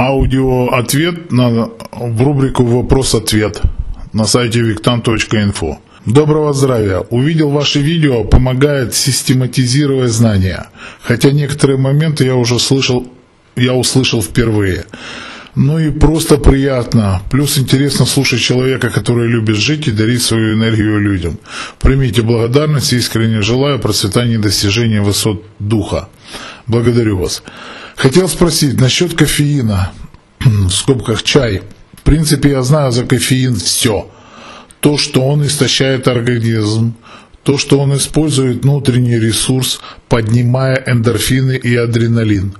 аудиоответ на, в рубрику «Вопрос-ответ» на сайте виктан.инфо. Доброго здравия! Увидел ваше видео, помогает систематизировать знания. Хотя некоторые моменты я уже слышал, я услышал впервые. Ну и просто приятно. Плюс интересно слушать человека, который любит жить и дарить свою энергию людям. Примите благодарность искренне желаю процветания и достижения высот духа. Благодарю вас. Хотел спросить насчет кофеина, в скобках чай. В принципе, я знаю за кофеин все. То, что он истощает организм, то, что он использует внутренний ресурс, поднимая эндорфины и адреналин.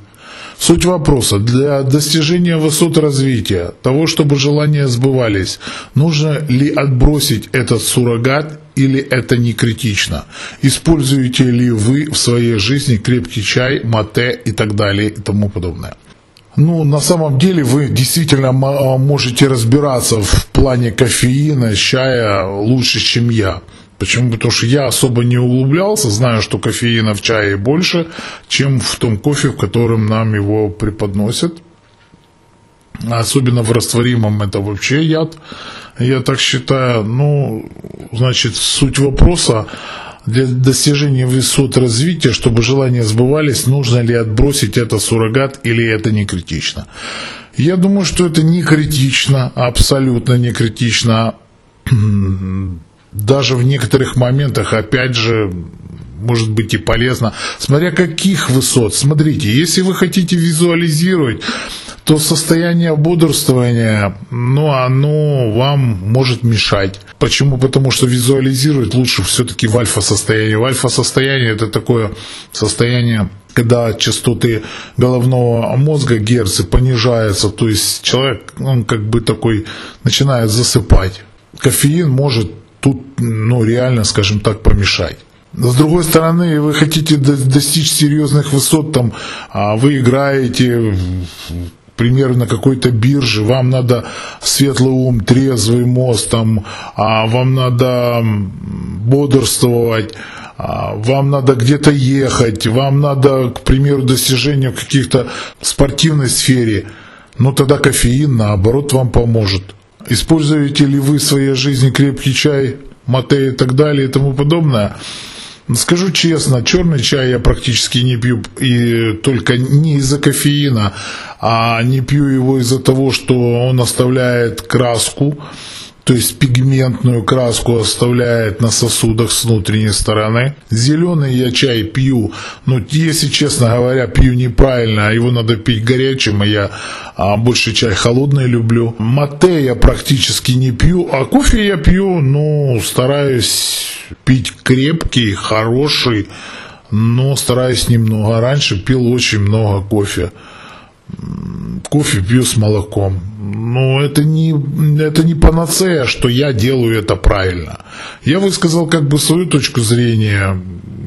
Суть вопроса. Для достижения высот развития, того, чтобы желания сбывались, нужно ли отбросить этот суррогат или это не критично? Используете ли вы в своей жизни крепкий чай, мате и так далее и тому подобное? Ну, на самом деле вы действительно можете разбираться в плане кофеина, чая лучше, чем я. Почему? Потому что я особо не углублялся, знаю, что кофеина в чае больше, чем в том кофе, в котором нам его преподносят. Особенно в растворимом это вообще яд, я так считаю. Ну, значит, суть вопроса, для достижения высот развития, чтобы желания сбывались, нужно ли отбросить это суррогат или это не критично. Я думаю, что это не критично, абсолютно не критично даже в некоторых моментах, опять же, может быть и полезно, смотря каких высот. Смотрите, если вы хотите визуализировать, то состояние бодрствования, ну, оно вам может мешать. Почему? Потому что визуализировать лучше все-таки в альфа-состоянии. В альфа-состоянии это такое состояние когда частоты головного мозга, герцы понижаются, то есть человек, он как бы такой начинает засыпать. Кофеин может тут, ну, реально, скажем так, помешать. С другой стороны, вы хотите достичь серьезных высот, там, а вы играете примерно на какой-то бирже, вам надо светлый ум, трезвый мозг, там, а вам надо бодрствовать, а вам надо где-то ехать, вам надо, к примеру, достижения в каких-то спортивной сфере, ну тогда кофеин, наоборот, вам поможет. Используете ли вы в своей жизни крепкий чай, мате и так далее и тому подобное? Скажу честно, черный чай я практически не пью и только не из-за кофеина, а не пью его из-за того, что он оставляет краску то есть пигментную краску оставляет на сосудах с внутренней стороны. Зеленый я чай пью, но если честно говоря, пью неправильно, а его надо пить горячим, а я а, больше чай холодный люблю. Мате я практически не пью, а кофе я пью, ну, стараюсь пить крепкий, хороший, но стараюсь немного. Раньше пил очень много кофе кофе пью с молоком. Но это не, это не панацея, что я делаю это правильно. Я высказал как бы свою точку зрения.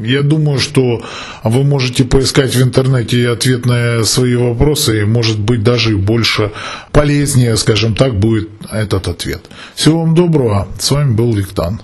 Я думаю, что вы можете поискать в интернете ответ на свои вопросы, и может быть даже больше полезнее, скажем так, будет этот ответ. Всего вам доброго. С вами был Виктан.